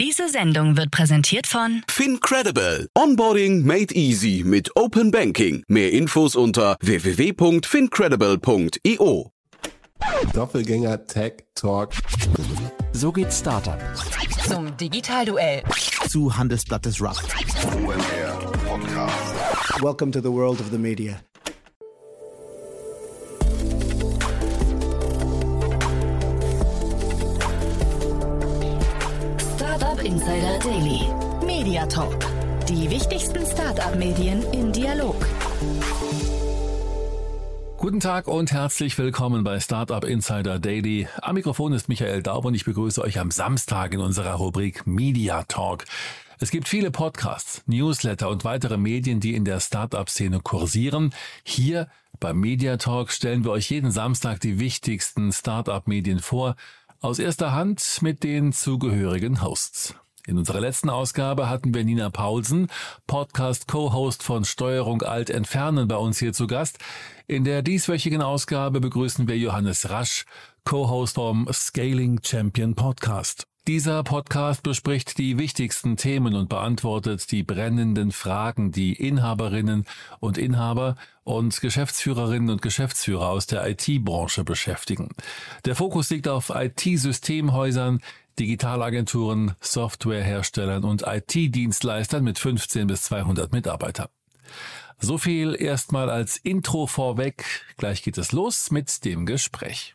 Diese Sendung wird präsentiert von FinCredible. Onboarding made easy mit Open Banking. Mehr Infos unter www.fincredible.io. Doppelgänger Tech Talk. So geht Startup. zum Digitalduell. Zu Handelsblattes Rap. Welcome to the world of the media. Insider Daily. Media Talk. Die wichtigsten Startup-Medien im Dialog. Guten Tag und herzlich willkommen bei Startup Insider Daily. Am Mikrofon ist Michael Daub und ich begrüße euch am Samstag in unserer Rubrik Media Talk. Es gibt viele Podcasts, Newsletter und weitere Medien, die in der Startup-Szene kursieren. Hier beim Media Talk stellen wir euch jeden Samstag die wichtigsten Startup-Medien vor, aus erster Hand mit den zugehörigen Hosts. In unserer letzten Ausgabe hatten wir Nina Paulsen, Podcast-Co-Host von Steuerung Alt Entfernen, bei uns hier zu Gast. In der dieswöchigen Ausgabe begrüßen wir Johannes Rasch, Co-Host vom Scaling Champion Podcast. Dieser Podcast bespricht die wichtigsten Themen und beantwortet die brennenden Fragen, die Inhaberinnen und Inhaber und Geschäftsführerinnen und Geschäftsführer aus der IT-Branche beschäftigen. Der Fokus liegt auf IT-Systemhäusern, Digitalagenturen, Softwareherstellern und IT-Dienstleistern mit 15 bis 200 Mitarbeitern. So viel erstmal als Intro vorweg. Gleich geht es los mit dem Gespräch.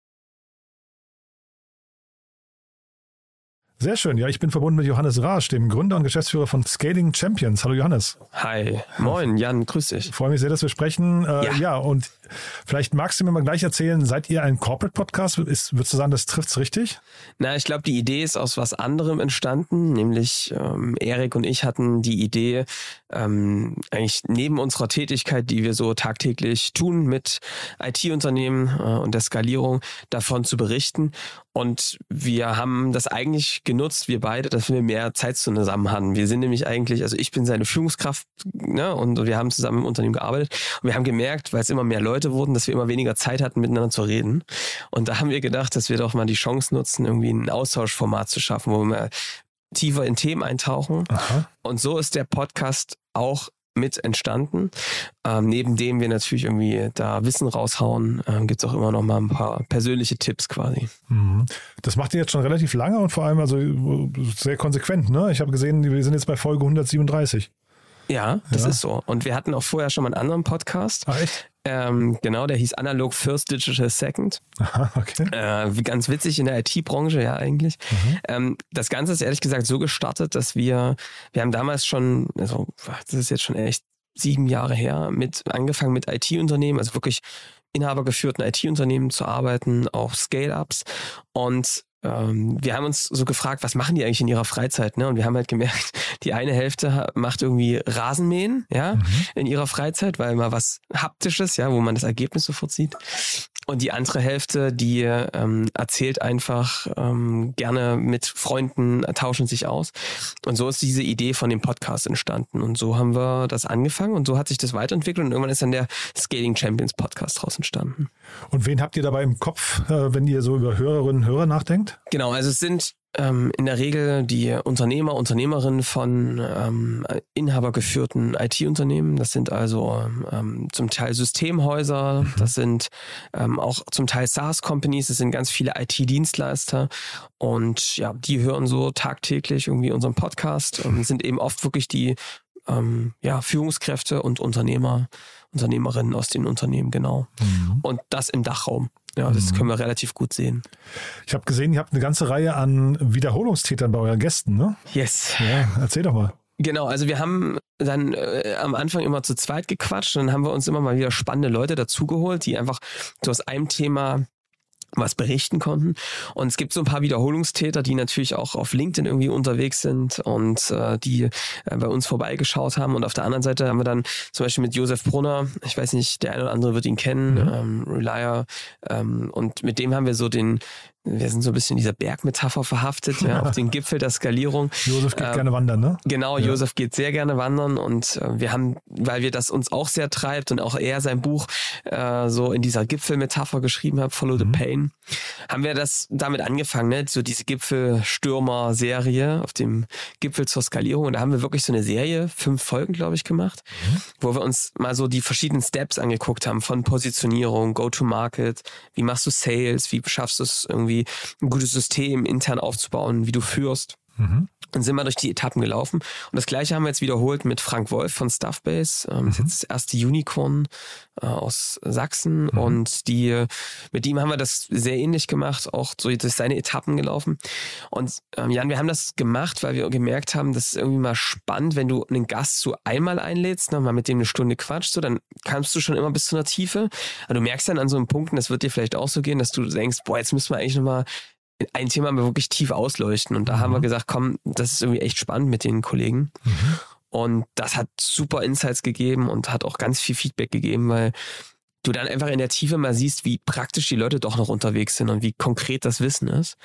Sehr schön. Ja, ich bin verbunden mit Johannes Rasch, dem Gründer und Geschäftsführer von Scaling Champions. Hallo Johannes. Hi, moin, Jan, grüß dich. Ich freue mich sehr, dass wir sprechen. Äh, Ja. ja, und vielleicht magst du mir mal gleich erzählen, seid ihr ein Corporate-Podcast? Ist, würdest du sagen, das trifft's richtig? Na, ich glaube, die Idee ist aus was anderem entstanden, nämlich ähm, Erik und ich hatten die Idee, ähm, eigentlich neben unserer Tätigkeit, die wir so tagtäglich tun mit IT-Unternehmen äh, und der Skalierung, davon zu berichten. Und wir haben das eigentlich genutzt, wir beide, dass wir mehr Zeit zusammen hatten. Wir sind nämlich eigentlich, also ich bin seine Führungskraft ne, und wir haben zusammen im Unternehmen gearbeitet. Und wir haben gemerkt, weil es immer mehr Leute wurden, dass wir immer weniger Zeit hatten, miteinander zu reden. Und da haben wir gedacht, dass wir doch mal die Chance nutzen, irgendwie ein Austauschformat zu schaffen, wo wir tiefer in Themen eintauchen. Aha. Und so ist der Podcast auch mit entstanden. Ähm, neben dem wir natürlich irgendwie da Wissen raushauen, ähm, gibt's auch immer noch mal ein paar persönliche Tipps quasi. Mhm. Das macht ihr jetzt schon relativ lange und vor allem also sehr konsequent. Ne? Ich habe gesehen, wir sind jetzt bei Folge 137. Ja, das Ja. ist so. Und wir hatten auch vorher schon mal einen anderen Podcast. Ah, echt? Ähm, genau, der hieß Analog First Digital Second. Aha, okay. Äh, wie ganz witzig in der IT-Branche, ja eigentlich. Ähm, das Ganze ist ehrlich gesagt so gestartet, dass wir, wir haben damals schon, also das ist jetzt schon echt sieben Jahre her, mit angefangen mit IT-Unternehmen, also wirklich inhabergeführten IT-Unternehmen zu arbeiten, auch Scale-Ups. Und ähm, wir haben uns so gefragt, was machen die eigentlich in ihrer Freizeit? Ne? Und wir haben halt gemerkt, die eine Hälfte macht irgendwie Rasenmähen, ja, in ihrer Freizeit, weil mal was Haptisches, ja, wo man das Ergebnis sofort sieht. Und die andere Hälfte, die ähm, erzählt einfach ähm, gerne mit Freunden, äh, tauschen sich aus. Und so ist diese Idee von dem Podcast entstanden. Und so haben wir das angefangen und so hat sich das weiterentwickelt und irgendwann ist dann der Scaling Champions Podcast draus entstanden. Und wen habt ihr dabei im Kopf, äh, wenn ihr so über Hörerinnen und Hörer nachdenkt? Genau, also es sind ähm, in der Regel die Unternehmer, Unternehmerinnen von ähm, inhabergeführten IT-Unternehmen. Das sind also ähm, zum Teil Systemhäuser, das sind ähm, auch zum Teil SaaS-Companies, das sind ganz viele IT-Dienstleister und ja, die hören so tagtäglich irgendwie unseren Podcast und sind eben oft wirklich die ähm, ja, Führungskräfte und Unternehmer, Unternehmerinnen aus den Unternehmen, genau. Und das im Dachraum. Ja, das können wir relativ gut sehen. Ich habe gesehen, ihr habt eine ganze Reihe an Wiederholungstätern bei euren Gästen, ne? Yes. Ja, erzähl doch mal. Genau, also wir haben dann äh, am Anfang immer zu zweit gequatscht und dann haben wir uns immer mal wieder spannende Leute dazugeholt, die einfach so aus einem Thema was berichten konnten. Und es gibt so ein paar Wiederholungstäter, die natürlich auch auf LinkedIn irgendwie unterwegs sind und äh, die äh, bei uns vorbeigeschaut haben. Und auf der anderen Seite haben wir dann zum Beispiel mit Josef Brunner, ich weiß nicht, der eine oder andere wird ihn kennen, Mhm. ähm, Relier, ähm, und mit dem haben wir so den, wir sind so ein bisschen in dieser Bergmetapher verhaftet, ja, auf den Gipfel der Skalierung. Josef geht Ähm, gerne wandern, ne? Genau, Ja. Josef geht sehr gerne wandern und äh, wir haben, weil wir das uns auch sehr treibt und auch er sein Buch äh, so in dieser Gipfelmetapher geschrieben hat, Follow the Pain, haben wir das damit angefangen, ne? so diese Gipfelstürmer-Serie auf dem Gipfel zur Skalierung. Und da haben wir wirklich so eine Serie, fünf Folgen, glaube ich, gemacht, wo wir uns mal so die verschiedenen Steps angeguckt haben von Positionierung, Go-to-Market, wie machst du Sales, wie schaffst du es irgendwie ein gutes System intern aufzubauen, wie du führst. Und sind mal durch die Etappen gelaufen. Und das gleiche haben wir jetzt wiederholt mit Frank Wolf von Stuffbase. Ähm, Das ist jetzt das erste Unicorn äh, aus Sachsen. Und die, mit ihm haben wir das sehr ähnlich gemacht, auch so durch seine Etappen gelaufen. Und ähm, Jan, wir haben das gemacht, weil wir gemerkt haben, das ist irgendwie mal spannend, wenn du einen Gast so einmal einlädst, ne, mal mit dem eine Stunde quatscht, so, dann kannst du schon immer bis zu einer Tiefe. Aber du merkst dann an so einem Punkt, und das wird dir vielleicht auch so gehen, dass du denkst, boah, jetzt müssen wir eigentlich nochmal ein Thema mal wirklich tief ausleuchten. Und da haben wir gesagt, komm, das ist irgendwie echt spannend mit den Kollegen. Und das hat super Insights gegeben und hat auch ganz viel Feedback gegeben, weil du dann einfach in der Tiefe mal siehst, wie praktisch die Leute doch noch unterwegs sind und wie konkret das Wissen ist.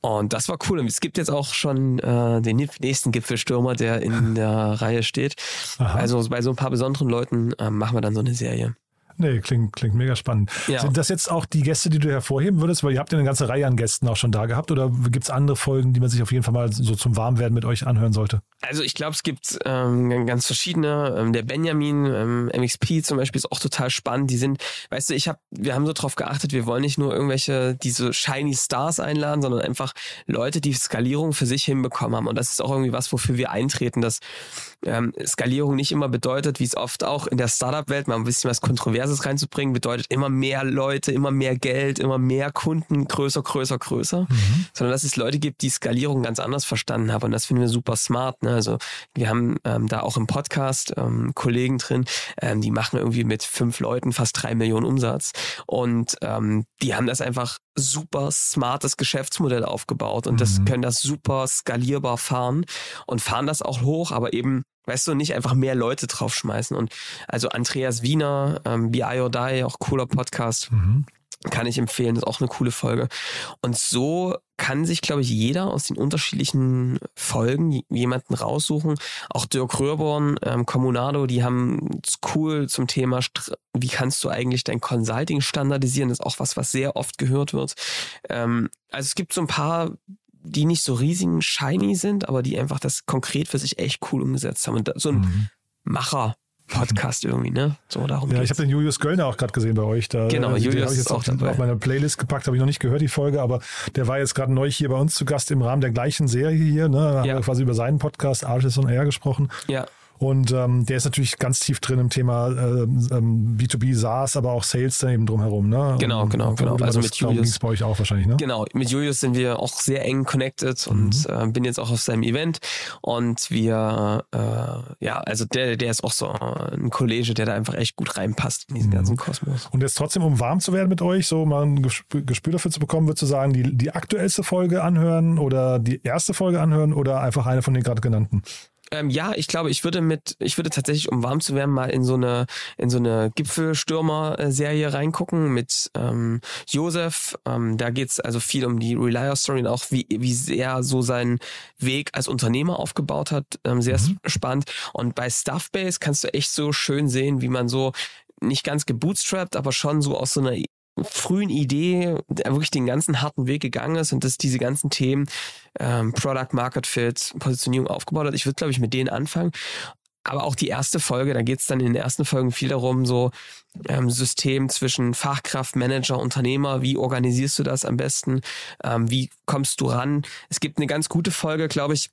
Und das war cool. Und es gibt jetzt auch schon äh, den nächsten Gipfelstürmer, der in der Reihe steht. Aha. Also bei so ein paar besonderen Leuten äh, machen wir dann so eine Serie. Nee, klingt, klingt mega spannend. Ja. Sind das jetzt auch die Gäste, die du hervorheben würdest? Weil ihr habt ja eine ganze Reihe an Gästen auch schon da gehabt. Oder gibt es andere Folgen, die man sich auf jeden Fall mal so zum Warmwerden mit euch anhören sollte? Also ich glaube, es gibt ähm, ganz verschiedene. Ähm, der Benjamin, ähm, MXP zum Beispiel ist auch total spannend. Die sind, weißt du, ich habe, wir haben so drauf geachtet, wir wollen nicht nur irgendwelche diese shiny Stars einladen, sondern einfach Leute, die Skalierung für sich hinbekommen haben. Und das ist auch irgendwie was, wofür wir eintreten, dass ähm, Skalierung nicht immer bedeutet, wie es oft auch in der Startup-Welt mal ein bisschen was Kontroverses reinzubringen, bedeutet immer mehr Leute, immer mehr Geld, immer mehr Kunden, größer, größer, größer, sondern dass es Leute gibt, die Skalierung ganz anders verstanden haben und das finden wir super smart. Ne? Also wir haben ähm, da auch im Podcast ähm, Kollegen drin, ähm, die machen irgendwie mit fünf Leuten fast drei Millionen Umsatz und ähm, die haben das einfach super smartes Geschäftsmodell aufgebaut und das können das super skalierbar fahren und fahren das auch hoch, aber eben Weißt du, nicht einfach mehr Leute draufschmeißen. Und also Andreas Wiener, ähm, BI or Die, auch cooler Podcast, kann ich empfehlen, ist auch eine coole Folge. Und so kann sich, glaube ich, jeder aus den unterschiedlichen Folgen jemanden raussuchen. Auch Dirk Röhrborn, ähm, Communado, die haben es cool zum Thema, wie kannst du eigentlich dein Consulting standardisieren? Das ist auch was, was sehr oft gehört wird. Ähm, also es gibt so ein paar die nicht so riesigen shiny sind, aber die einfach das konkret für sich echt cool umgesetzt haben. Und so ein Macher-Podcast irgendwie, ne? So darum Ja, ich geht's. habe den Julius Göllner auch gerade gesehen bei euch. Da, Genau, den Julius habe ich ist jetzt auch auf, dabei. auf meine Playlist gepackt, habe ich noch nicht gehört, die Folge, aber der war jetzt gerade neu hier bei uns zu Gast im Rahmen der gleichen Serie hier. Ne? Da haben Ja. wir quasi über seinen Podcast Artist on Air gesprochen. Ja, Und ähm, der ist natürlich ganz tief drin im Thema ähm, ähm, B2B SaaS, aber auch Sales dann eben drumherum. Ne? Genau, Und genau, ich genau. mal, Also mit Julius- ging's bei euch auch wahrscheinlich, ne? genau. Mit Julius sind wir auch sehr eng connected und äh, bin jetzt auch auf seinem Event. Und wir, äh, ja, also der, der ist auch so ein Kollege, der da einfach echt gut reinpasst in diesen ganzen Kosmos. Und jetzt trotzdem, um warm zu werden mit euch, so mal ein Gespür Gespür dafür zu bekommen, würdest du sagen, die, die aktuellste Folge anhören oder die erste Folge anhören oder einfach eine von den gerade genannten? Ähm, ja, ich glaube, ich würde mit, ich würde tatsächlich, um warm zu werden, mal in so eine, in so eine Gipfelstürmer-Serie reingucken mit ähm, Josef. Ähm, da geht's also viel um die Relier-Story und auch wie, wie sehr so seinen Weg als Unternehmer aufgebaut hat. Ähm, sehr spannend. Und bei Stuffbase kannst du echt so schön sehen, wie man so nicht ganz gebootstrapped, aber schon so aus so einer frühen Idee wirklich den ganzen harten Weg gegangen ist und dass diese ganzen Themen ähm, Product Market Fit, Positionierung aufgebaut hat. Ich würde, glaube ich, mit denen anfangen. Aber auch die erste Folge, da geht es dann in den ersten Folgen viel darum, so ähm, System zwischen Fachkraft, Manager, Unternehmer, wie organisierst du das am besten, ähm, wie kommst du ran. Es gibt eine ganz gute Folge, glaube ich,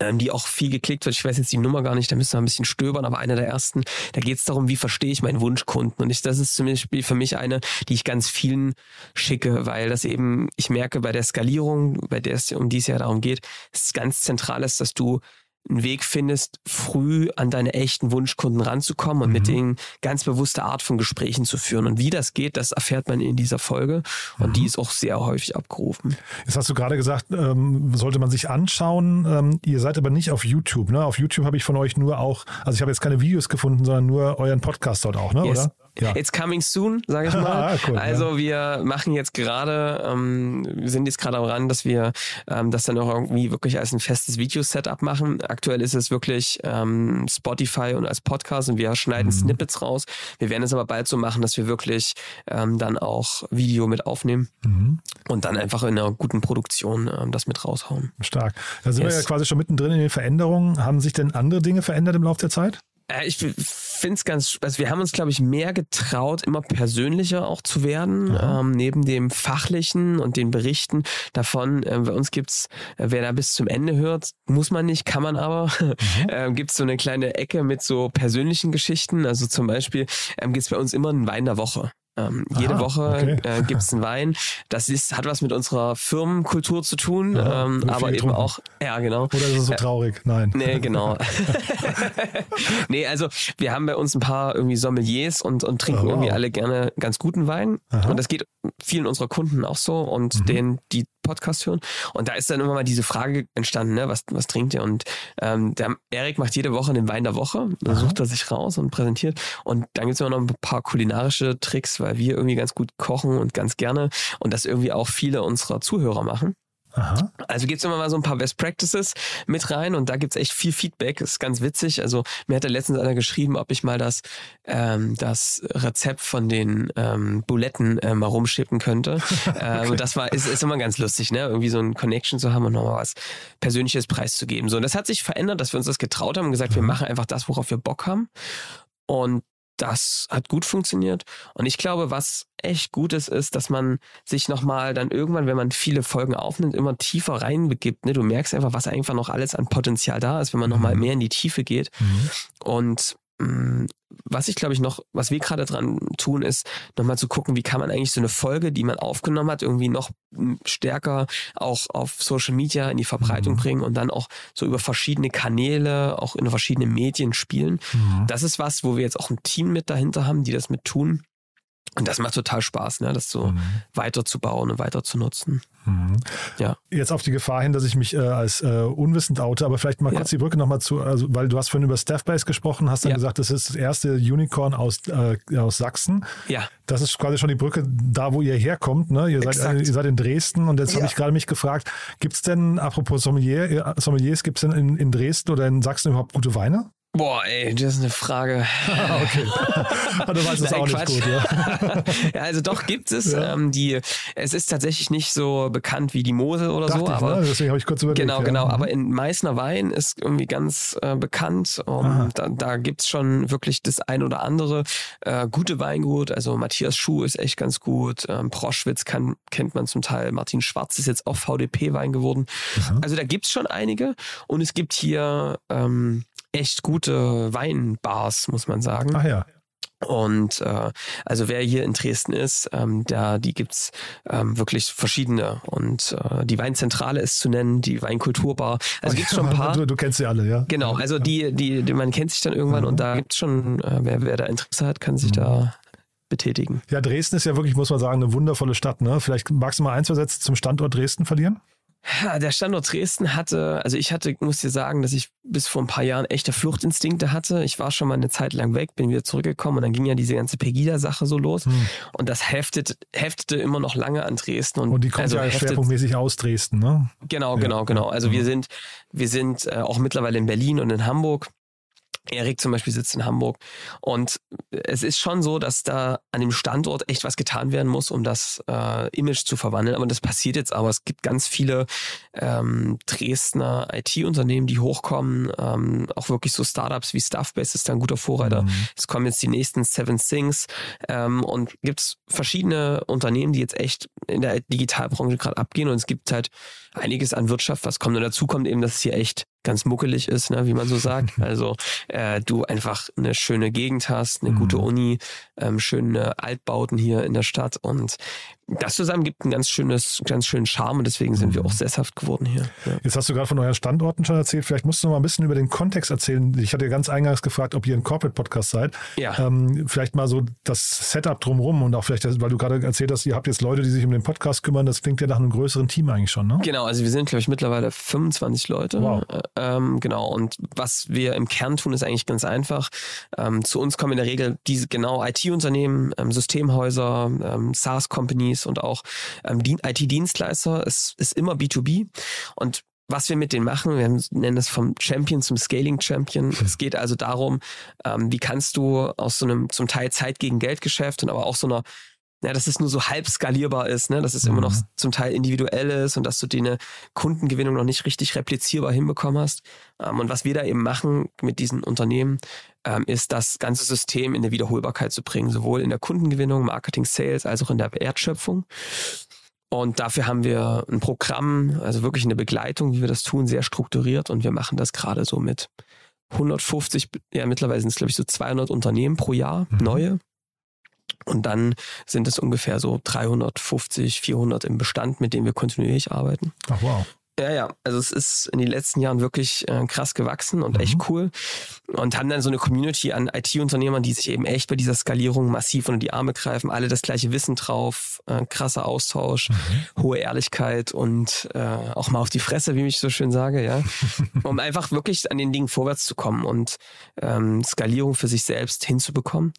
ähm, die auch viel geklickt wird. Ich weiß jetzt die Nummer gar nicht, da müssen wir ein bisschen stöbern, aber eine der ersten, da geht es darum, wie verstehe ich meinen Wunschkunden. Und ich, das ist zum Beispiel für mich eine, die ich ganz vielen schicke, weil das eben, ich merke bei der Skalierung, bei der es um die es ja darum geht, ist ganz zentral ist, dass du einen Weg findest, früh an deine echten Wunschkunden ranzukommen und mhm. mit denen ganz bewusste Art von Gesprächen zu führen. Und wie das geht, das erfährt man in dieser Folge. Und mhm. die ist auch sehr häufig abgerufen. Jetzt hast du gerade gesagt, ähm, sollte man sich anschauen. Ähm, ihr seid aber nicht auf YouTube. Ne? Auf YouTube habe ich von euch nur auch, also ich habe jetzt keine Videos gefunden, sondern nur euren Podcast dort auch, ne? Yes. oder? Ja. It's coming soon, sage ich mal. ah, cool, also ja. wir machen jetzt gerade, ähm, wir sind jetzt gerade am Rand, dass wir ähm, das dann auch irgendwie wirklich als ein festes Video-Setup machen. Aktuell ist es wirklich ähm, Spotify und als Podcast und wir schneiden mhm. Snippets raus. Wir werden es aber bald so machen, dass wir wirklich ähm, dann auch Video mit aufnehmen mhm. und dann einfach in einer guten Produktion ähm, das mit raushauen. Stark. Da sind yes. wir ja quasi schon mittendrin in den Veränderungen. Haben sich denn andere Dinge verändert im Laufe der Zeit? Äh, ich finde es ganz, also wir haben uns, glaube ich, mehr getraut, immer persönlicher auch zu werden, ähm, neben dem Fachlichen und den Berichten davon. Äh, bei uns gibt's, äh, wer da bis zum Ende hört, muss man nicht, kann man aber, mhm. äh, gibt's so eine kleine Ecke mit so persönlichen Geschichten. Also zum Beispiel ähm, gibt's bei uns immer einen Wein der Woche. Ähm, jede Aha, Woche okay. äh, gibt es einen Wein. Das ist, hat was mit unserer Firmenkultur zu tun, Aha, ähm, aber eben auch, ja genau. Oder ist es so traurig? Nein. Nee, genau. nee, also wir haben bei uns ein paar irgendwie Sommeliers und, und trinken oh, wow. irgendwie alle gerne ganz guten Wein. Aha. Und das geht vielen unserer Kunden auch so und mhm. denen, die Podcast hören. Und da ist dann immer mal diese Frage entstanden, ne, was, was trinkt ihr? Und ähm, der Erik macht jede Woche den Wein der Woche. Da sucht er sich raus und präsentiert. Und dann gibt es immer noch ein paar kulinarische Tricks, weil wir irgendwie ganz gut kochen und ganz gerne und das irgendwie auch viele unserer Zuhörer machen. Aha. Also gibt's immer mal so ein paar Best Practices mit rein und da gibt's echt viel Feedback. Das ist ganz witzig. Also mir hat da letztens einer geschrieben, ob ich mal das, ähm, das Rezept von den ähm, Buletten äh, mal rumschippen könnte. okay. ähm, das war, ist, ist immer ganz lustig, ne? Irgendwie so ein Connection zu haben und nochmal was Persönliches preiszugeben. So, und das hat sich verändert, dass wir uns das getraut haben und gesagt, mhm. wir machen einfach das, worauf wir Bock haben. Und das hat gut funktioniert. Und ich glaube, was echt gut ist, ist, dass man sich nochmal dann irgendwann, wenn man viele Folgen aufnimmt, immer tiefer reinbegibt. Ne? Du merkst einfach, was einfach noch alles an Potenzial da ist, wenn man mhm. nochmal mehr in die Tiefe geht. Mhm. Und Mm, was ich glaube ich noch, was wir gerade dran tun, ist nochmal zu gucken, wie kann man eigentlich so eine Folge, die man aufgenommen hat, irgendwie noch stärker auch auf Social Media in die Verbreitung mhm. bringen und dann auch so über verschiedene Kanäle, auch in verschiedene Medien spielen. Mhm. Das ist was, wo wir jetzt auch ein Team mit dahinter haben, die das mit tun. Und das macht total Spaß, ne? das so mhm. weiterzubauen und weiter zu nutzen. Mhm. Ja. Jetzt auf die Gefahr hin, dass ich mich äh, als äh, unwissend oute, aber vielleicht mal ja. kurz die Brücke nochmal zu, also, weil du hast vorhin über Staffbase gesprochen, hast dann ja. gesagt, das ist das erste Unicorn aus, äh, aus Sachsen. Ja. Das ist quasi schon die Brücke da, wo ihr herkommt. Ne? Ihr, seid, äh, ihr seid in Dresden und jetzt ja. habe ich gerade mich gefragt, gibt es denn, apropos Sommelier, äh, Sommeliers, gibt es denn in, in Dresden oder in Sachsen überhaupt gute Weine? Boah, ey, das ist eine Frage. okay. du weißt es auch Quatsch. nicht gut, ja. ja, also doch gibt es. Ja. Ähm, die, es ist tatsächlich nicht so bekannt wie die Mosel oder Dachte so. Ich, aber, ne? Deswegen habe ich kurz überlegt. Genau, genau. Mhm. Aber in Meißner Wein ist irgendwie ganz äh, bekannt. Um, da da gibt es schon wirklich das ein oder andere äh, gute Weingut. Also Matthias Schuh ist echt ganz gut. Ähm, Proschwitz kann, kennt man zum Teil. Martin Schwarz ist jetzt auch VDP-Wein geworden. Mhm. Also da gibt es schon einige. Und es gibt hier ähm, echt gute Weinbars, muss man sagen. Ach ja. Und äh, also wer hier in Dresden ist, ähm, da die gibt's ähm, wirklich verschiedene. Und äh, die Weinzentrale ist zu nennen, die Weinkulturbar. Also gibt's schon ein paar. Du, du kennst sie alle, ja. Genau, also die, die, die man kennt sich dann irgendwann mhm. und da gibt's schon, äh, wer, wer da Interesse hat, kann sich mhm. da betätigen. Ja, Dresden ist ja wirklich, muss man sagen, eine wundervolle Stadt. Ne? Vielleicht magst du mal ein, zwei Sätze zum Standort Dresden verlieren? Der Standort Dresden hatte, also ich hatte, muss dir sagen, dass ich bis vor ein paar Jahren echte Fluchtinstinkte hatte. Ich war schon mal eine Zeit lang weg, bin wieder zurückgekommen und dann ging ja diese ganze Pegida-Sache so los. Hm. Und das heftet, heftete immer noch lange an Dresden. Und, und die kommt also ja heftet, schwerpunktmäßig aus Dresden, ne? Genau, genau, genau. Also wir sind, wir sind äh, auch mittlerweile in Berlin und in Hamburg. Erik zum Beispiel sitzt in Hamburg. Und es ist schon so, dass da an dem Standort echt was getan werden muss, um das äh, Image zu verwandeln. Aber das passiert jetzt aber. Es gibt ganz viele ähm, Dresdner IT-Unternehmen, die hochkommen. Ähm, auch wirklich so Startups wie Stuffbase ist da ein guter Vorreiter. Mhm. Es kommen jetzt die nächsten Seven Things. Ähm, und gibt es verschiedene Unternehmen, die jetzt echt in der Digitalbranche gerade abgehen. Und es gibt halt einiges an Wirtschaft, was kommt. Und dazu kommt eben, dass es hier echt ganz muckelig ist, ne, wie man so sagt. Also äh, du einfach eine schöne Gegend hast, eine gute Mhm. Uni, ähm, schöne Altbauten hier in der Stadt und das zusammen gibt ein ganz schönes, ganz schönen Charme und deswegen sind Mhm. wir auch sesshaft geworden hier. Ja. Jetzt hast du gerade von euren Standorten schon erzählt. Vielleicht musst du noch mal ein bisschen über den Kontext erzählen. Ich hatte ja ganz eingangs gefragt, ob ihr ein Corporate-Podcast seid. Ja. Ähm, vielleicht mal so das Setup drumherum und auch vielleicht, weil du gerade erzählt hast, ihr habt jetzt Leute, die sich um den Podcast kümmern. Das klingt ja nach einem größeren Team eigentlich schon, ne? Genau, also wir sind, glaube ich, mittlerweile 25 Leute. Wow. Äh, Ähm, genau, und was wir im Kern tun, ist eigentlich ganz einfach. Ähm, zu uns kommen in der Regel diese genau IT-Unternehmen, ähm, Systemhäuser, ähm, SaaS-Companies und auch ähm, Dien- IT-Dienstleister. Es ist immer B2B. Und was wir mit denen machen, wir nennen es vom Champion zum Scaling Champion. Es geht also darum, ähm, wie kannst du aus so einem zum Teil Zeit gegen Geldgeschäft und aber auch so einer ja, dass es nur so halb skalierbar ist, ne? dass es immer noch Mhm. zum Teil individuell ist und dass du deine Kundengewinnung noch nicht richtig replizierbar hinbekommen hast. Ähm, und was wir da eben machen mit diesen Unternehmen, ähm, ist das ganze System in der Wiederholbarkeit zu bringen, sowohl in der Kundengewinnung, Marketing, Sales, als auch in der Wertschöpfung. Und dafür haben wir ein Programm, also wirklich eine Begleitung, wie wir das tun, sehr strukturiert und wir machen das gerade so mit 150, ja mittlerweile sind es glaube ich so 200 Unternehmen pro Jahr, Mhm. neue. Und dann sind es ungefähr so 350, 400 im Bestand, mit denen wir kontinuierlich arbeiten. Ach wow. Ja, ja, also es ist in den letzten Jahren wirklich äh, krass gewachsen und Mhm. echt cool. Und haben dann so eine Community an IT-Unternehmern, die sich eben echt bei dieser Skalierung massiv unter die Arme greifen, alle das gleiche Wissen drauf, äh, krasser Austausch, hohe Ehrlichkeit und äh, auch mal auf die Fresse, wie ich so schön sage, ja. um einfach wirklich an den Dingen vorwärts zu kommen und ähm, Skalierung für sich selbst hinzubekommen.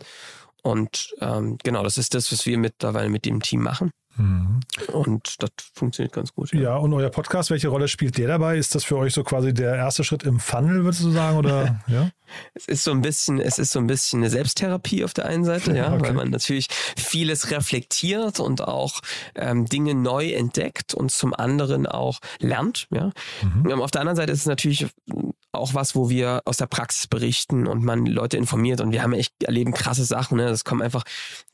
Und ähm, genau, das ist das, was wir mittlerweile mit dem Team machen. Mhm. Und das funktioniert ganz gut. Ja, und euer Podcast, welche Rolle spielt der dabei? Ist das für euch so quasi der erste Schritt im Funnel, würdest du sagen? Oder ja? Es ist so ein bisschen, es ist so ein bisschen eine Selbsttherapie auf der einen Seite, ja, Okay. weil man natürlich vieles reflektiert und auch ähm, Dinge neu entdeckt und zum anderen auch lernt, ja. Mhm. Ähm, Auf der anderen Seite ist es natürlich auch was, wo wir aus der Praxis berichten und man Leute informiert und wir haben echt erleben krasse Sachen. Ne? Es kommen einfach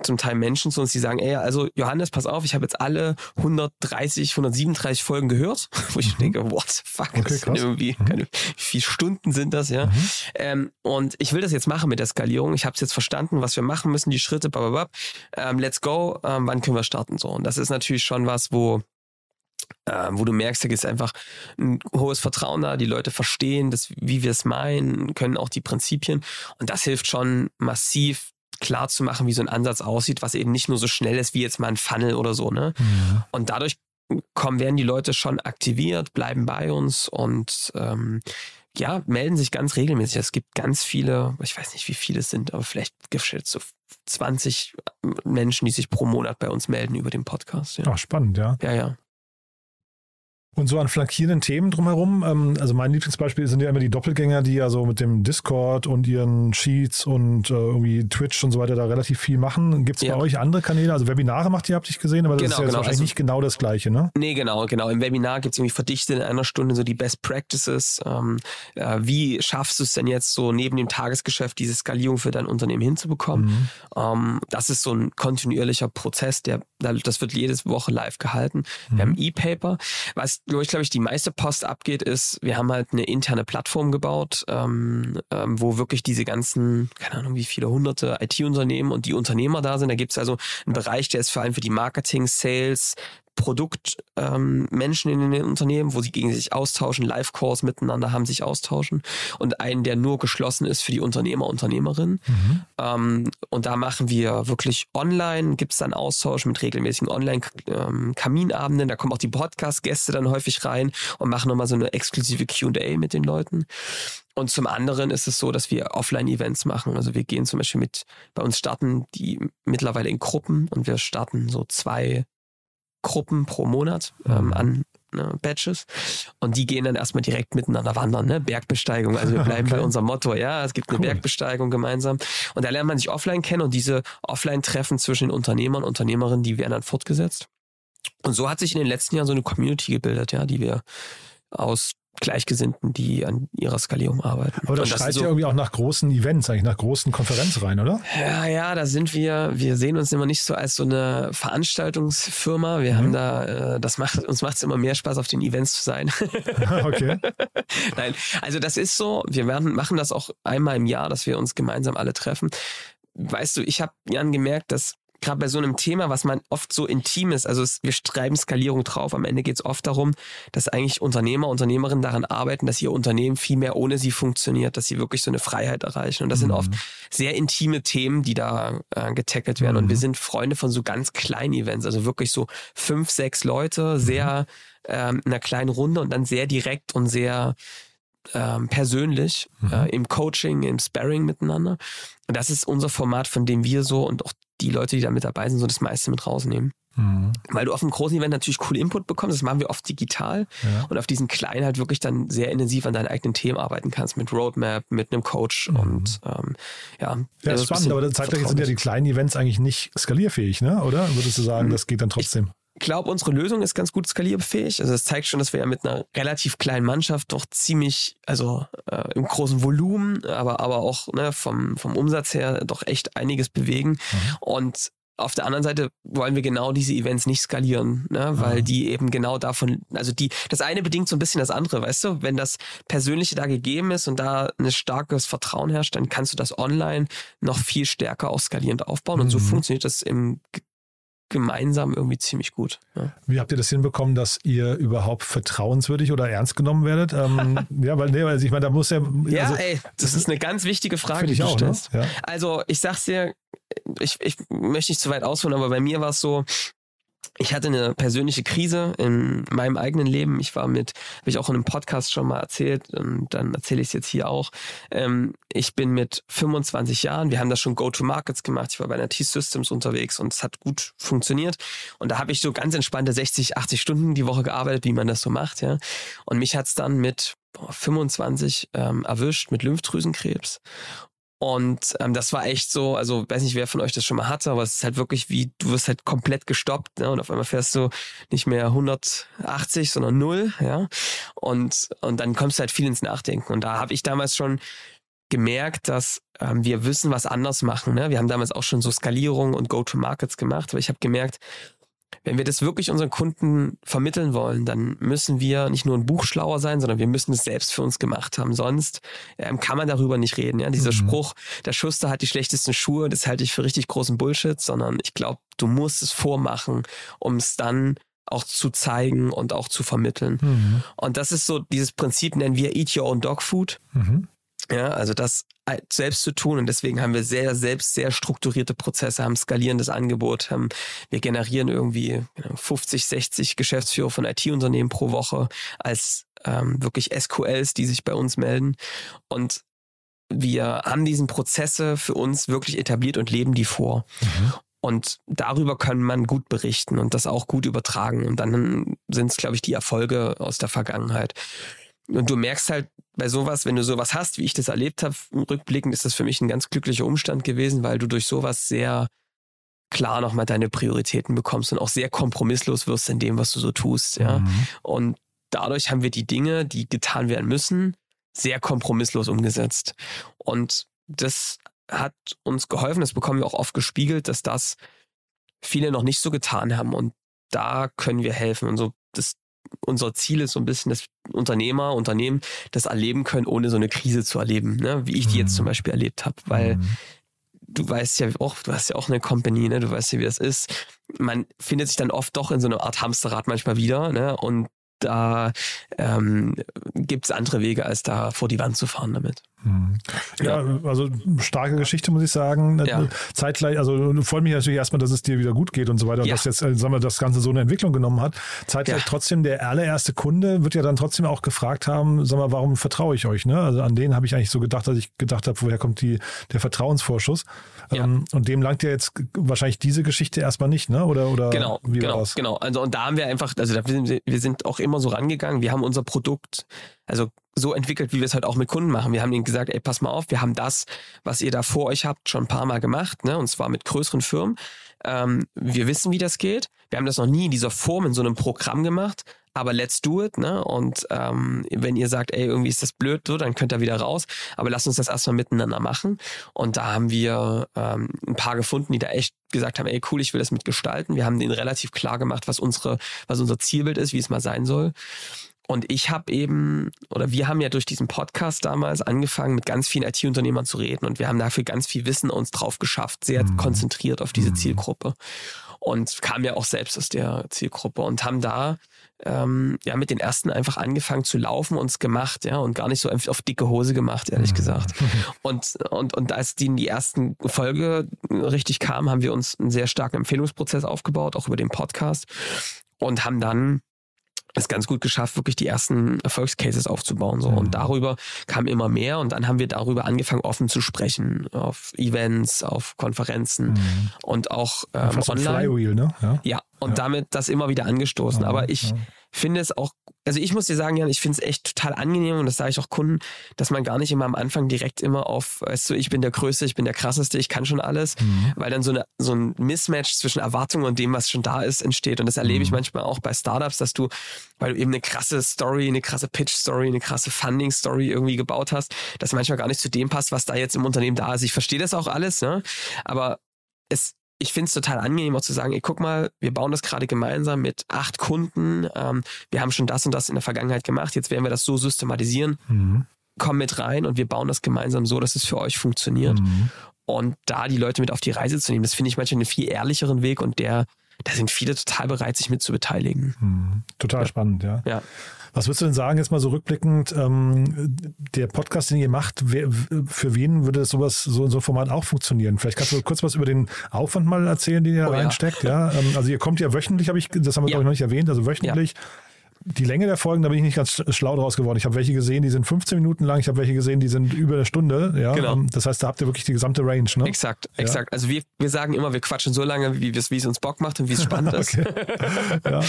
zum Teil Menschen zu uns, die sagen, ey, also Johannes, pass auf, ich habe jetzt alle 130, 137 Folgen gehört, wo ich denke, what the fuck, Mhm. Okay, das sind irgendwie, Mhm. keine, wie viele Stunden sind das, ja? Ähm, und ich will das jetzt machen mit der Skalierung. Ich habe es jetzt verstanden, was wir machen müssen, die Schritte, bababab. Ähm, let's go. Ähm, wann können wir starten so? Und das ist natürlich schon was, wo ähm, wo du merkst, da ist einfach ein hohes Vertrauen da, die Leute verstehen, das, wie wir es meinen, können auch die Prinzipien. Und das hilft schon massiv klar zu machen, wie so ein Ansatz aussieht, was eben nicht nur so schnell ist wie jetzt mal ein Funnel oder so. Ne? Mhm. Und dadurch kommen, werden die Leute schon aktiviert, bleiben bei uns und ähm, ja, melden sich ganz regelmäßig. Es gibt ganz viele, ich weiß nicht, wie viele es sind, aber vielleicht geschätzt so 20 Menschen, die sich pro Monat bei uns melden über den Podcast. Ja, Ach, spannend, ja. ja. ja. Und so an flankierenden Themen drumherum, ähm, also mein Lieblingsbeispiel sind ja immer die Doppelgänger, die ja so mit dem Discord und ihren Sheets und äh, irgendwie Twitch und so weiter da relativ viel machen. Gibt es Ja. bei euch andere Kanäle? Also Webinare macht ihr, habt ihr gesehen, aber das Genau, ist ja genau. wahrscheinlich Also- nicht genau das Gleiche, ne? Nee, genau, genau. Im Webinar gibt's irgendwie verdichtet in einer Stunde so die Best Practices. Ähm, äh, wie schaffst du es denn jetzt so neben dem Tagesgeschäft diese Skalierung für dein Unternehmen hinzubekommen? Mhm. Ähm, das ist so ein kontinuierlicher Prozess, der, das wird jede Woche live gehalten. Wir haben E-Paper. Was, wo ich glaube ich, die meiste Post abgeht, ist, wir haben halt eine interne Plattform gebaut, ähm, ähm, wo wirklich diese ganzen, keine Ahnung, wie viele hunderte IT-Unternehmen und die Unternehmer da sind. Da gibt's also einen Bereich, der ist vor allem für die Marketing, Sales, Produktmenschen ähm, Menschen in den Unternehmen, wo sie gegen sich austauschen, Live-Calls miteinander haben, sich austauschen und einen, der nur geschlossen ist für die Unternehmer, Unternehmerinnen. Mhm. Ähm, und da machen wir wirklich online, gibt es dann Austausch mit regelmäßigen Online-Kaminabenden. da kommen auch die Podcast-Gäste dann häufig rein und machen nochmal so eine exklusive QA mit den Leuten. Und zum anderen ist es so, dass wir Offline-Events machen. Also wir gehen zum Beispiel mit, bei uns starten die mittlerweile in Gruppen und wir starten so zwei Gruppen pro Monat ähm, Mhm. an ne, Batches und die gehen dann erstmal direkt miteinander wandern, ne? Bergbesteigung. Also wir bleiben Okay. bei unserem Motto, ja, es gibt eine Cool. Bergbesteigung gemeinsam und da lernt man sich offline kennen und diese Offline-Treffen zwischen den Unternehmern und Unternehmerinnen, die werden dann fortgesetzt. Und so hat sich in den letzten Jahren so eine Community gebildet, ja, die wir aus Gleichgesinnten, die an ihrer Skalierung arbeiten. Aber das, Und schreit ja irgendwie auch nach großen Events, eigentlich nach großen Konferenzreihen, oder? Ja, ja, da sind wir, wir sehen uns immer nicht so als so eine Veranstaltungsfirma. Wir haben da, äh, das macht, uns macht es immer mehr Spaß, auf den Events zu sein. okay. Nein, also das ist so, wir werden, machen das auch einmal im Jahr, dass wir uns gemeinsam alle treffen. Weißt du, ich habe Jan gemerkt, dass gerade bei so einem Thema, was man oft so intim ist, also es, wir schreiben Skalierung drauf, am Ende geht es oft darum, dass eigentlich Unternehmer, Unternehmerinnen daran arbeiten, dass ihr Unternehmen viel mehr ohne sie funktioniert, dass sie wirklich so eine Freiheit erreichen. Und das sind oft sehr intime Themen, die da äh, getackelt werden. Und wir sind Freunde von so ganz kleinen Events, also wirklich so fünf, sechs Leute, sehr ähm, in einer kleinen Runde und dann sehr direkt und sehr ähm, persönlich äh, im Coaching, im Sparring miteinander. Und das ist unser Format, von dem wir so und auch die Leute, die da mit dabei sind, so das meiste mit rausnehmen. Mhm. Weil du auf einem großen Event natürlich cool Input bekommst, das machen wir oft digital Ja. und auf diesen kleinen halt wirklich dann sehr intensiv an deinen eigenen Themen arbeiten kannst, mit Roadmap, mit einem Coach Mhm. und ähm, ja. Ja, also spannend, aber zeitgleich sind ja die kleinen Events eigentlich nicht skalierfähig, ne? oder? Würdest du sagen, das geht dann trotzdem? Glaube, unsere Lösung ist ganz gut skalierfähig. Also es zeigt schon, dass wir ja mit einer relativ kleinen Mannschaft doch ziemlich, also äh, im großen Volumen, aber, aber auch ne, vom, vom Umsatz her doch echt einiges bewegen. Und auf der anderen Seite wollen wir genau diese Events nicht skalieren, ne? weil die eben genau davon, also die, das eine bedingt so ein bisschen das andere, weißt du, wenn das Persönliche da gegeben ist und da ein starkes Vertrauen herrscht, dann kannst du das online noch viel stärker auch skalierend aufbauen und so Mhm. funktioniert das im gemeinsam irgendwie ziemlich gut. Ja. Wie habt ihr das hinbekommen, dass ihr überhaupt vertrauenswürdig oder ernst genommen werdet? Ähm, ja, weil, nee, weil ich meine, da muss ja. Ja, also, ey, das ist eine ganz wichtige Frage, die ich du auch, ne? stellst. Ja. Also, ich sag's dir, ich, ich möchte nicht zu weit ausholen, aber bei mir war es so, ich hatte eine persönliche Krise in meinem eigenen Leben. Ich war mit, habe ich auch in einem Podcast schon mal erzählt, und dann erzähle ich es jetzt hier auch. Ähm, ich bin mit 25 Jahren, wir haben das schon Go-to-Markets gemacht. Ich war bei einer T-Systems unterwegs und es hat gut funktioniert. Und da habe ich so ganz entspannte 60, 80 Stunden die Woche gearbeitet, wie man das so macht. Ja. Und mich hat's dann mit boah, 25 ähm, erwischt mit Lymphdrüsenkrebs. Und ähm, das war echt so, also weiß nicht, wer von euch das schon mal hatte, aber es ist halt wirklich wie, du wirst halt komplett gestoppt ne? und auf einmal fährst du nicht mehr 180, sondern null, ja. Und, und dann kommst du halt viel ins Nachdenken. Und da habe ich damals schon gemerkt, dass ähm, wir wissen, was anders machen. Ne? Wir haben damals auch schon so Skalierung und Go-to-Markets gemacht, aber ich habe gemerkt, wenn wir das wirklich unseren Kunden vermitteln wollen, dann müssen wir nicht nur ein Buch schlauer sein, sondern wir müssen es selbst für uns gemacht haben. Sonst ähm, kann man darüber nicht reden. Ja? Dieser Mhm. Spruch, der Schuster hat die schlechtesten Schuhe, das halte ich für richtig großen Bullshit, sondern ich glaube, du musst es vormachen, um es dann auch zu zeigen und auch zu vermitteln. Mhm. Und das ist so, dieses Prinzip nennen wir Eat Your Own Dog Food. Mhm. Ja, also das selbst zu tun und deswegen haben wir sehr selbst sehr strukturierte Prozesse, haben skalierendes Angebot, haben wir generieren irgendwie genau, 50, 60 Geschäftsführer von IT-Unternehmen pro Woche als ähm, wirklich SQLs, die sich bei uns melden und wir haben diesen Prozesse für uns wirklich etabliert und leben die vor. Und darüber kann man gut berichten und das auch gut übertragen. Und dann sind es, glaube ich, die Erfolge aus der Vergangenheit. Und du merkst halt bei sowas, wenn du sowas hast, wie ich das erlebt habe, rückblickend ist das für mich ein ganz glücklicher Umstand gewesen, weil du durch sowas sehr klar nochmal deine Prioritäten bekommst und auch sehr kompromisslos wirst in dem, was du so tust. Ja. Mhm. Und dadurch haben wir die Dinge, die getan werden müssen, sehr kompromisslos umgesetzt. Und das hat uns geholfen, das bekommen wir auch oft gespiegelt, dass das viele noch nicht so getan haben. Und da können wir helfen. Und so das, unser Ziel ist so ein bisschen, dass Unternehmer, Unternehmen das erleben können, ohne so eine Krise zu erleben, ne? wie ich die jetzt Mhm. zum Beispiel erlebt habe. Weil Mhm. du weißt ja auch, du hast ja auch eine Company, ne? Du weißt ja, wie das ist. Man findet sich dann oft doch in so einer Art Hamsterrad manchmal wieder, ne? Und da ähm, gibt es andere Wege, als da vor die Wand zu fahren damit. Mhm. Ja, also starke Geschichte, muss ich sagen. Ja. Zeitgleich, also freut mich natürlich erstmal, dass es dir wieder gut geht und so weiter, und Ja. dass jetzt, äh, sagen wir, das Ganze so eine Entwicklung genommen hat. Zeitgleich Ja. trotzdem, der allererste Kunde wird ja dann trotzdem auch gefragt haben, sag mal, warum vertraue ich euch? Ne? Also an den habe ich eigentlich so gedacht, dass ich gedacht habe, woher kommt die, der Vertrauensvorschuss? Ja. Ähm, und dem langt ja jetzt wahrscheinlich diese Geschichte erstmal nicht, ne? Oder, oder Genau, wie genau, das? genau. Also und da haben wir einfach, also da sind wir, wir sind auch immer so rangegangen. Wir haben unser Produkt, also so entwickelt, wie wir es halt auch mit Kunden machen. Wir haben ihnen gesagt, ey, pass mal auf, wir haben das, was ihr da vor euch habt, schon ein paar Mal gemacht, ne? Und zwar mit größeren Firmen. Ähm, wir wissen, wie das geht. Wir haben das noch nie in dieser Form in so einem Programm gemacht. Aber let's do it, ne? Und ähm, wenn ihr sagt, ey, irgendwie ist das blöd, so, dann könnt ihr wieder raus. Aber lasst uns das erstmal miteinander machen. Und da haben wir ähm, ein paar gefunden, die da echt gesagt haben, ey, cool, ich will das mitgestalten. Wir haben denen relativ klar gemacht, was unsere, was unser Zielbild ist, wie es mal sein soll. Und ich habe eben, oder wir haben ja durch diesen Podcast damals angefangen, mit ganz vielen IT-Unternehmern zu reden. Und wir haben dafür ganz viel Wissen uns drauf geschafft, sehr mhm. konzentriert auf diese mhm. Zielgruppe. Und kamen ja auch selbst aus der Zielgruppe und haben da ähm, ja mit den ersten einfach angefangen zu laufen und es gemacht, ja, und gar nicht so auf dicke Hose gemacht, ehrlich mhm. gesagt. Und, und, und als die in die ersten Folge richtig kamen, haben wir uns einen sehr starken Empfehlungsprozess aufgebaut, auch über den Podcast. Und haben dann es ganz gut geschafft, wirklich die ersten Erfolgscases aufzubauen. So. Mhm. Und darüber kam immer mehr und dann haben wir darüber angefangen, offen zu sprechen, auf Events, auf Konferenzen mhm. und auch ähm, online. Flywheel, ne? Ja, ja und ja. damit das immer wieder angestoßen. Ja, Aber ich finde es auch, also ich muss dir sagen, Jan, ich finde es echt total angenehm und das sage ich auch Kunden, dass man gar nicht immer am Anfang direkt immer auf, weißt du, ich bin der Größte, ich bin der Krasseste, ich kann schon alles, mhm. weil dann so, eine, so ein Mismatch zwischen Erwartungen und dem, was schon da ist, entsteht. Und das erlebe mhm. ich manchmal auch bei Startups, dass du, weil du eben eine krasse Story, eine krasse Pitch-Story, eine krasse Funding-Story irgendwie gebaut hast, dass manchmal gar nicht zu dem passt, was da jetzt im Unternehmen da ist. Ich verstehe das auch alles, ne? aber es ich finde es total angenehm auch zu sagen, ey, guck mal, wir bauen das gerade gemeinsam mit acht Kunden. Ähm, wir haben schon das und das in der Vergangenheit gemacht. Jetzt werden wir das so systematisieren. Mhm. Komm mit rein und wir bauen das gemeinsam so, dass es für euch funktioniert. Mhm. Und da die Leute mit auf die Reise zu nehmen, das finde ich manchmal einen viel ehrlicheren Weg und der, da sind viele total bereit, sich mit zu beteiligen. Mhm. Total ja. spannend, ja. Ja. Was würdest du denn sagen, jetzt mal so rückblickend, ähm, der Podcast, den ihr macht, wer, für wen würde sowas, so, so ein Format auch funktionieren? Vielleicht kannst du kurz was über den Aufwand mal erzählen, den ihr oh, reinsteckt. Ja. ja? Ähm, also ihr kommt ja wöchentlich, habe ich, das haben wir ja. glaube ich noch nicht erwähnt, also wöchentlich. Ja die Länge der Folgen, da bin ich nicht ganz schlau draus geworden. Ich habe welche gesehen, die sind 15 Minuten lang, ich habe welche gesehen, die sind über eine Stunde. Ja? Genau. Ähm, das heißt, da habt ihr wirklich die gesamte Range. Ne? Exakt, exakt. Also wir, wir sagen immer, wir quatschen so lange, wie es uns Bock macht und wie es spannend ist. ja,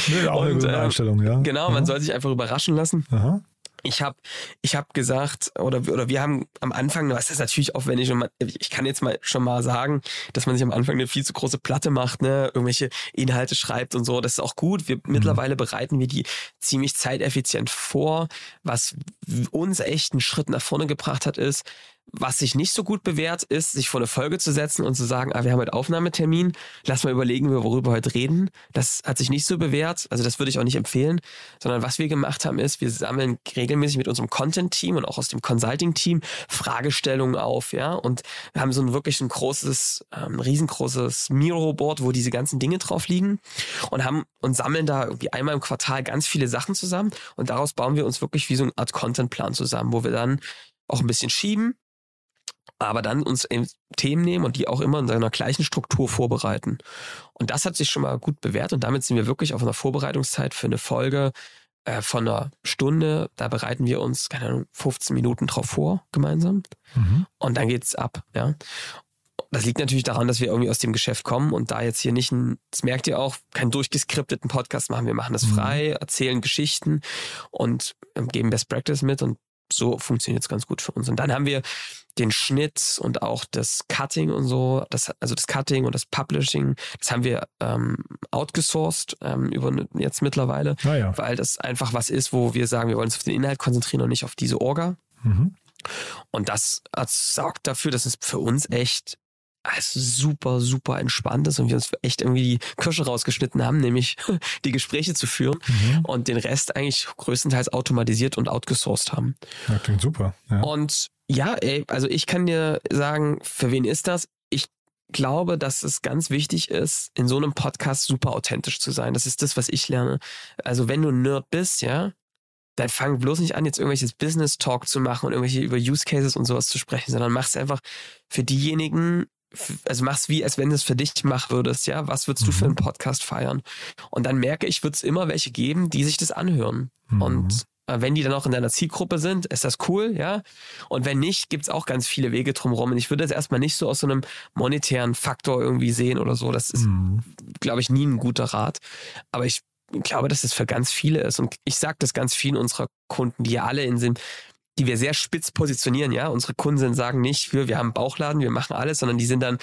nee, auch und, eine gute äh, Einstellung. Ja. Genau, man soll sich einfach überraschen lassen. Aha ich habe ich hab gesagt, oder, oder wir haben am Anfang, das ist natürlich aufwendig und man, ich kann jetzt mal schon mal sagen, dass man sich am Anfang eine viel zu große Platte macht, ne, irgendwelche Inhalte schreibt und so. Das ist auch gut. Wir, mhm. Mittlerweile bereiten wir die ziemlich zeiteffizient vor. Was uns echt einen Schritt nach vorne gebracht hat, ist, was sich nicht so gut bewährt, ist, sich vor eine Folge zu setzen und zu sagen, ah, wir haben heute Aufnahmetermin, lass mal überlegen, worüber wir heute reden. Das hat sich nicht so bewährt, also das würde ich auch nicht empfehlen, sondern was wir gemacht haben, ist, wir sammeln regelmäßig mit unserem Content-Team und auch aus dem Consulting-Team Fragestellungen auf, ja, und wir haben so ein wirklich ein großes, ähm, riesengroßes Miro-Board, wo diese ganzen Dinge drauf liegen. Und haben und sammeln da irgendwie einmal im Quartal ganz viele Sachen zusammen. Und daraus bauen wir uns wirklich wie so eine Art Content-Plan zusammen, wo wir dann auch ein bisschen schieben, aber dann uns Themen nehmen und die auch immer in seiner gleichen Struktur vorbereiten. Und das hat sich schon mal gut bewährt und damit sind wir wirklich auf einer Vorbereitungszeit für eine Folge äh, von einer Stunde. Da bereiten wir uns, keine Ahnung, 15 Minuten drauf vor gemeinsam mhm. und dann geht's ab, ja. Das liegt natürlich daran, dass wir irgendwie aus dem Geschäft kommen und da jetzt hier nicht ein, das merkt ihr auch, keinen durchgeskripteten Podcast machen. Wir machen das mhm. frei, erzählen Geschichten und ähm, geben Best Practice mit und so funktioniert es ganz gut für uns. Und dann haben wir den Schnitt und auch das Cutting und so, das, also das Cutting und das Publishing, das haben wir ähm, outgesourced ähm, über jetzt mittlerweile, ah ja. weil das einfach was ist, wo wir sagen, wir wollen uns auf den Inhalt konzentrieren und nicht auf diese Orga. Mhm. Und das sorgt dafür, dass es für uns echt also super, super entspannt ist und wir uns echt irgendwie die Kirsche rausgeschnitten haben, nämlich die Gespräche zu führen mhm. und den Rest eigentlich größtenteils automatisiert und outgesourced haben. Ja, klingt super. Ja. Und ja, ey, also ich kann dir sagen, für wen ist das? Ich glaube, dass es ganz wichtig ist, in so einem Podcast super authentisch zu sein. Das ist das, was ich lerne. Also wenn du Nerd bist, ja, dann fang bloß nicht an, jetzt irgendwelches Business Talk zu machen und irgendwelche über Use Cases und sowas zu sprechen, sondern mach es einfach für diejenigen, also mach's wie, als wenn du es für dich machen würdest, ja. Was würdest mhm. du für einen mhm. Podcast feiern? Und dann merke ich, wird es immer welche geben, die sich das anhören. Mhm. Und äh, wenn die dann auch in deiner Zielgruppe sind, ist das cool, ja. Und wenn nicht, gibt's auch ganz viele Wege drumherum. Und ich würde das erstmal nicht so aus so einem monetären Faktor irgendwie sehen oder so. Das ist, mhm. glaube ich, nie ein guter Rat. Aber ich glaube, dass es für ganz viele ist. Und ich sage das ganz vielen unserer Kunden, die ja alle in sind, die wir sehr spitz positionieren, ja. Unsere Kunden sagen nicht, wir, wir haben Bauchladen, wir machen alles, sondern die sind dann,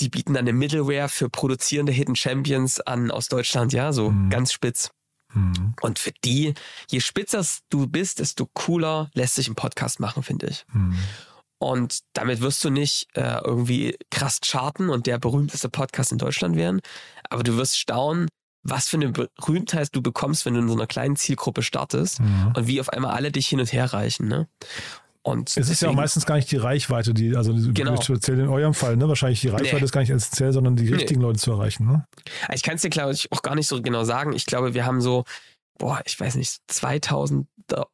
die bieten dann eine Middleware für produzierende Hidden Champions an aus Deutschland, ja, so mhm. ganz spitz. Mhm. Und für die, je spitzer du bist, desto cooler lässt sich ein Podcast machen, finde ich. Mhm. Und damit wirst du nicht äh, irgendwie krass charten und der berühmteste Podcast in Deutschland werden. Aber du wirst staunen, was für eine Berühmtheit du bekommst, wenn du in so einer kleinen Zielgruppe startest Mhm. und wie auf einmal alle dich hin und her reichen. Ne? Und Es ist ja auch meistens gar nicht die Reichweite, die, also Genau. speziell in eurem Fall, ne? Wahrscheinlich die Reichweite Nee. ist gar nicht essentiell, sondern die richtigen Leute zu erreichen. Ne? Ich kann es dir, glaube ich, auch gar nicht so genau sagen. Ich glaube, wir haben so, boah, ich weiß nicht, 2000 Da-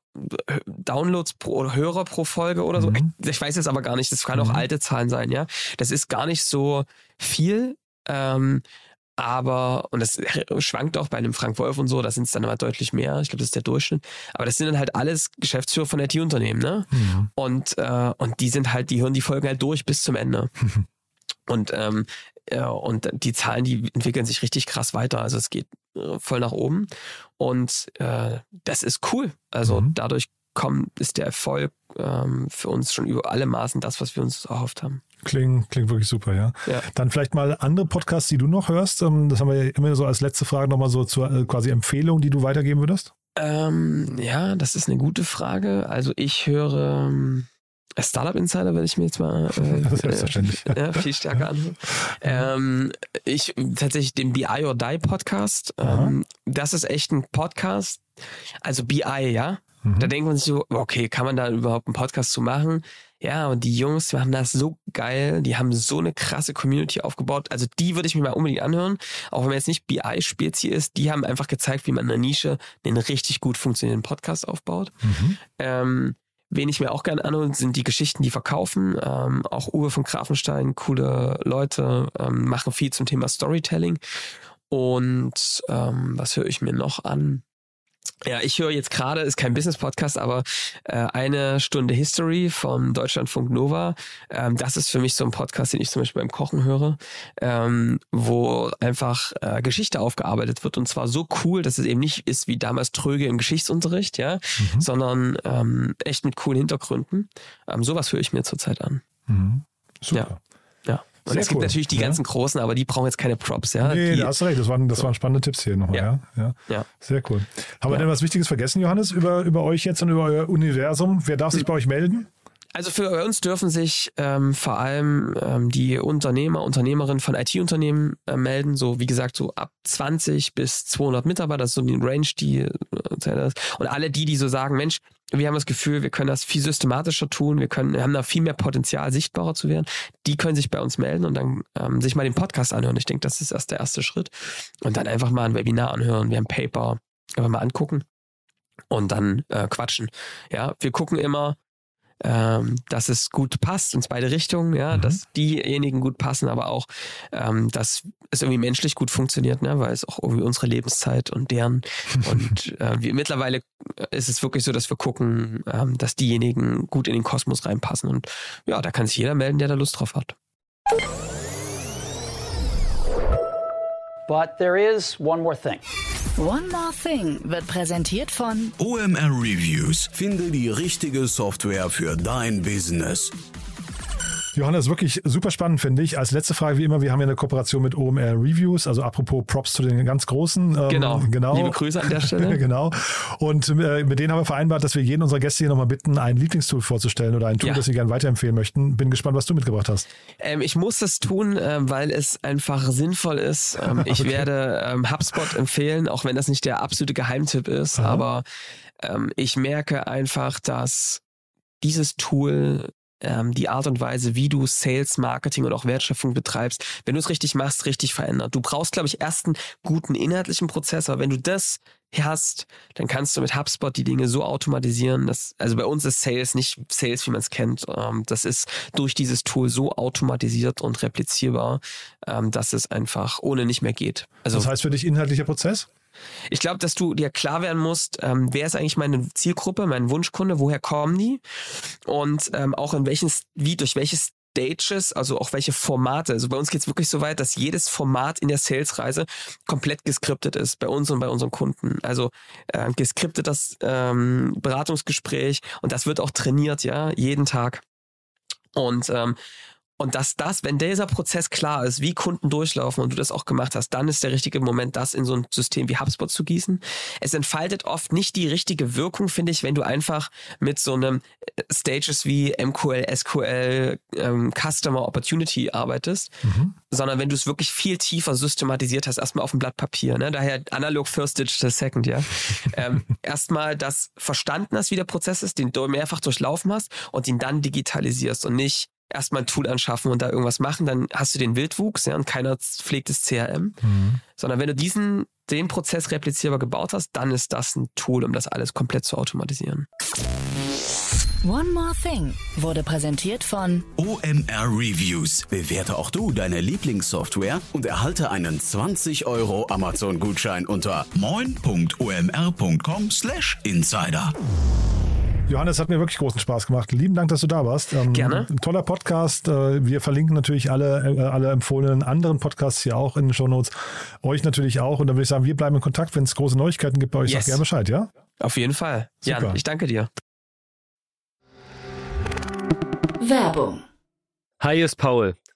Downloads pro oder Hörer pro Folge oder so. Mhm. Ich, ich weiß jetzt aber gar nicht, das kann auch Mhm. alte Zahlen sein, ja. Das ist gar nicht so viel. Ähm, aber, und das schwankt auch bei einem Frank Wolf und so, da sind es dann immer deutlich mehr. Ich glaube, das ist der Durchschnitt. Aber das sind dann halt alles Geschäftsführer von IT-Unternehmen, ne? Mhm. Und, äh, und die sind halt, die hören die Folgen halt durch bis zum Ende. und, ähm, ja, und die Zahlen, die entwickeln sich richtig krass weiter. Also es geht äh, voll nach oben. Und äh, das ist cool. Also Mhm. dadurch kommt, ist der Erfolg ähm, für uns schon über alle Maßen das, was wir uns erhofft haben. Klingt, klingt wirklich super, ja. Ja. Dann vielleicht mal andere Podcasts, die du noch hörst. Ähm, Das haben wir ja immer so als letzte Frage nochmal so zur äh, quasi Empfehlung, die du weitergeben würdest. Ähm, ja, das ist eine gute Frage. Also ich höre ähm, Startup Insider, werde ich mir jetzt mal äh, Selbstverständlich. äh, ja, viel stärker anhören. Ähm, ich tatsächlich den BI or Die Podcast. Ähm, das ist echt ein Podcast. Also BI, ja. Mhm. Da denkt man sich so, okay, kann man da überhaupt einen Podcast zu machen? Ja, und die Jungs machen das so geil. Die haben so eine krasse Community aufgebaut. Also die würde ich mir mal unbedingt anhören. Auch wenn man jetzt nicht BI-Spezi ist. Die haben einfach gezeigt, wie man in der Nische einen richtig gut funktionierenden Podcast aufbaut. Mhm. Ähm, wen ich mir auch gerne anhöre, sind die Geschichten, die verkaufen. Ähm, auch Uwe von Grafenstein, coole Leute, ähm, machen viel zum Thema Storytelling. Und ähm, was höre ich mir noch an? Ja, ich höre jetzt gerade, ist kein Business-Podcast, aber äh, eine Stunde History vom Deutschlandfunk Nova. Ähm, das ist für mich so ein Podcast, den ich zum Beispiel beim Kochen höre, ähm, wo einfach äh, Geschichte aufgearbeitet wird und zwar so cool, dass es eben nicht ist wie damals tröge im Geschichtsunterricht, ja, Mhm. sondern ähm, echt mit coolen Hintergründen. Ähm, sowas höre ich mir zurzeit an. Mhm. Super. Ja. Und Sehr es gibt cool. natürlich die Ja. ganzen großen, aber die brauchen jetzt keine Props, ja. nee, die, da hast du recht. Das waren, das waren spannende Tipps hier nochmal. Ja. Ja. Ja. Sehr cool. Haben wir denn was Wichtiges vergessen, Johannes, über, über euch jetzt und über euer Universum? Wer darf sich bei euch melden? Also für uns dürfen sich ähm, vor allem ähm, die Unternehmer, Unternehmerinnen von IT-Unternehmen äh, melden. So wie gesagt, so ab 20 bis 200 Mitarbeiter, das ist so die Range, die äh, und alle die, die so sagen, Mensch, wir haben das Gefühl, wir können das viel systematischer tun, wir können, wir haben da viel mehr Potenzial, sichtbarer zu werden. Die können sich bei uns melden und dann ähm, sich mal den Podcast anhören. Ich denke, das ist erst der erste Schritt. Und dann einfach mal ein Webinar anhören, wir haben Paper, einfach mal angucken und dann äh, quatschen. Ja, wir gucken immer, ähm, dass es gut passt ins beide Richtungen, ja, Mhm. dass diejenigen gut passen, aber auch, ähm, dass es irgendwie menschlich gut funktioniert, ne, weil es auch irgendwie unsere Lebenszeit und deren und äh, wir, mittlerweile ist es wirklich so, dass wir gucken, ähm, dass diejenigen gut in den Kosmos reinpassen und ja, da kann sich jeder melden, der da Lust drauf hat. But there is one more thing. One More Thing wird präsentiert von OMR Reviews. Finde die richtige Software für dein Business. Johannes, wirklich super spannend, finde ich. Als letzte Frage, wie immer, wir haben ja eine Kooperation mit OMR Reviews, also apropos Props zu den ganz Großen. Ähm, Genau. genau. Liebe Grüße an der Stelle. genau. Und äh, mit denen haben wir vereinbart, dass wir jeden unserer Gäste hier nochmal bitten, ein Lieblingstool vorzustellen oder ein Tool, Ja. das sie gerne weiterempfehlen möchten. Bin gespannt, was du mitgebracht hast. Ähm, ich muss das tun, ähm, weil es einfach sinnvoll ist. Ähm, ich Okay. werde ähm, HubSpot empfehlen, auch wenn das nicht der absolute Geheimtipp ist. Aha. Aber ähm, ich merke einfach, dass dieses Tool ähm, die Art und Weise, wie du Sales, Marketing und auch Wertschöpfung betreibst, wenn du es richtig machst, richtig verändert. Du brauchst, glaube ich, erst einen guten inhaltlichen Prozess, aber wenn du das hast, dann kannst du mit HubSpot die Dinge so automatisieren, dass, also bei uns ist Sales nicht Sales, wie man es kennt. Ähm, das ist durch dieses Tool so automatisiert und replizierbar, ähm, dass es einfach ohne nicht mehr geht. Also Das heißt für dich inhaltlicher Prozess? Ich glaube, dass du dir klar werden musst, ähm, wer ist eigentlich meine Zielgruppe, mein Wunschkunde, woher kommen die und ähm, auch in welchen, wie durch welche Stages, also auch welche Formate. Also bei uns geht es wirklich so weit, dass jedes Format in der Sales-Reise komplett geskriptet ist, bei uns und bei unseren Kunden. Also äh, geskriptetes ähm, Beratungsgespräch und das wird auch trainiert, ja, jeden Tag. Und ähm, Und dass das, wenn dieser Prozess klar ist, wie Kunden durchlaufen und du das auch gemacht hast, dann ist der richtige Moment, das in so ein System wie HubSpot zu gießen. Es entfaltet oft nicht die richtige Wirkung, finde ich, wenn du einfach mit so einem äh, Stages wie MQL, SQL, ähm, Customer Opportunity arbeitest, mhm. sondern wenn du es wirklich viel tiefer systematisiert hast, erstmal auf dem Blatt Papier. Ne? Daher analog first, digital second, ja. ähm, erstmal das verstanden hast, wie der Prozess ist, den du mehrfach durchlaufen hast und ihn dann digitalisierst und nicht erstmal ein Tool anschaffen und da irgendwas machen, dann hast du den Wildwuchs ja, und keiner pflegt das CRM. Mhm. Sondern wenn du diesen, den Prozess replizierbar gebaut hast, dann ist das ein Tool, um das alles komplett zu automatisieren. One More Thing wurde präsentiert von OMR Reviews. Bewerte auch du deine Lieblingssoftware und erhalte einen 20 Euro Amazon-Gutschein unter moin.omr.com/insider. Johannes, hat mir wirklich großen Spaß gemacht. Lieben Dank, dass du da warst. Ähm, Gerne. Toller Podcast. Äh, wir verlinken natürlich alle, äh, alle empfohlenen anderen Podcasts hier auch in den Show Notes. Euch natürlich auch. Und dann würde ich sagen, wir bleiben in Kontakt. Wenn es große Neuigkeiten gibt bei euch, yes. sag gerne Bescheid, ja? Auf jeden Fall. Super. Jan, ich danke dir. Werbung. Hi, ist Paul.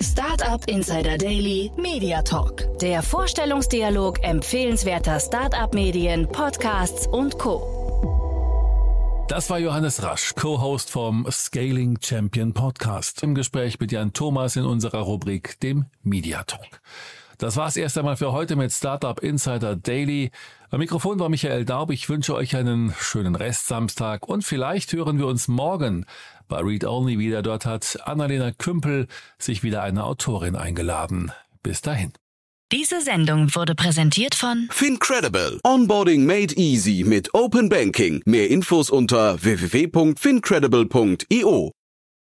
Startup Insider Daily Media Talk. Der Vorstellungsdialog empfehlenswerter Startup-Medien, Podcasts und Co. Das war Johannes Rasch, Co-Host vom Scaling Champion Podcast, im Gespräch mit Jan Thomas in unserer Rubrik, dem Media Talk. Das war's erst einmal für heute mit Startup Insider Daily. Am Mikrofon war Michael Daub. Ich wünsche euch einen schönen Rest Samstag und vielleicht hören wir uns morgen bei Read Only wieder. Dort hat Annalena Kümpel sich wieder eine Autorin eingeladen. Bis dahin. Diese Sendung wurde präsentiert von Fincredible. Onboarding made easy mit Open Banking. Mehr Infos unter www.fincredible.io.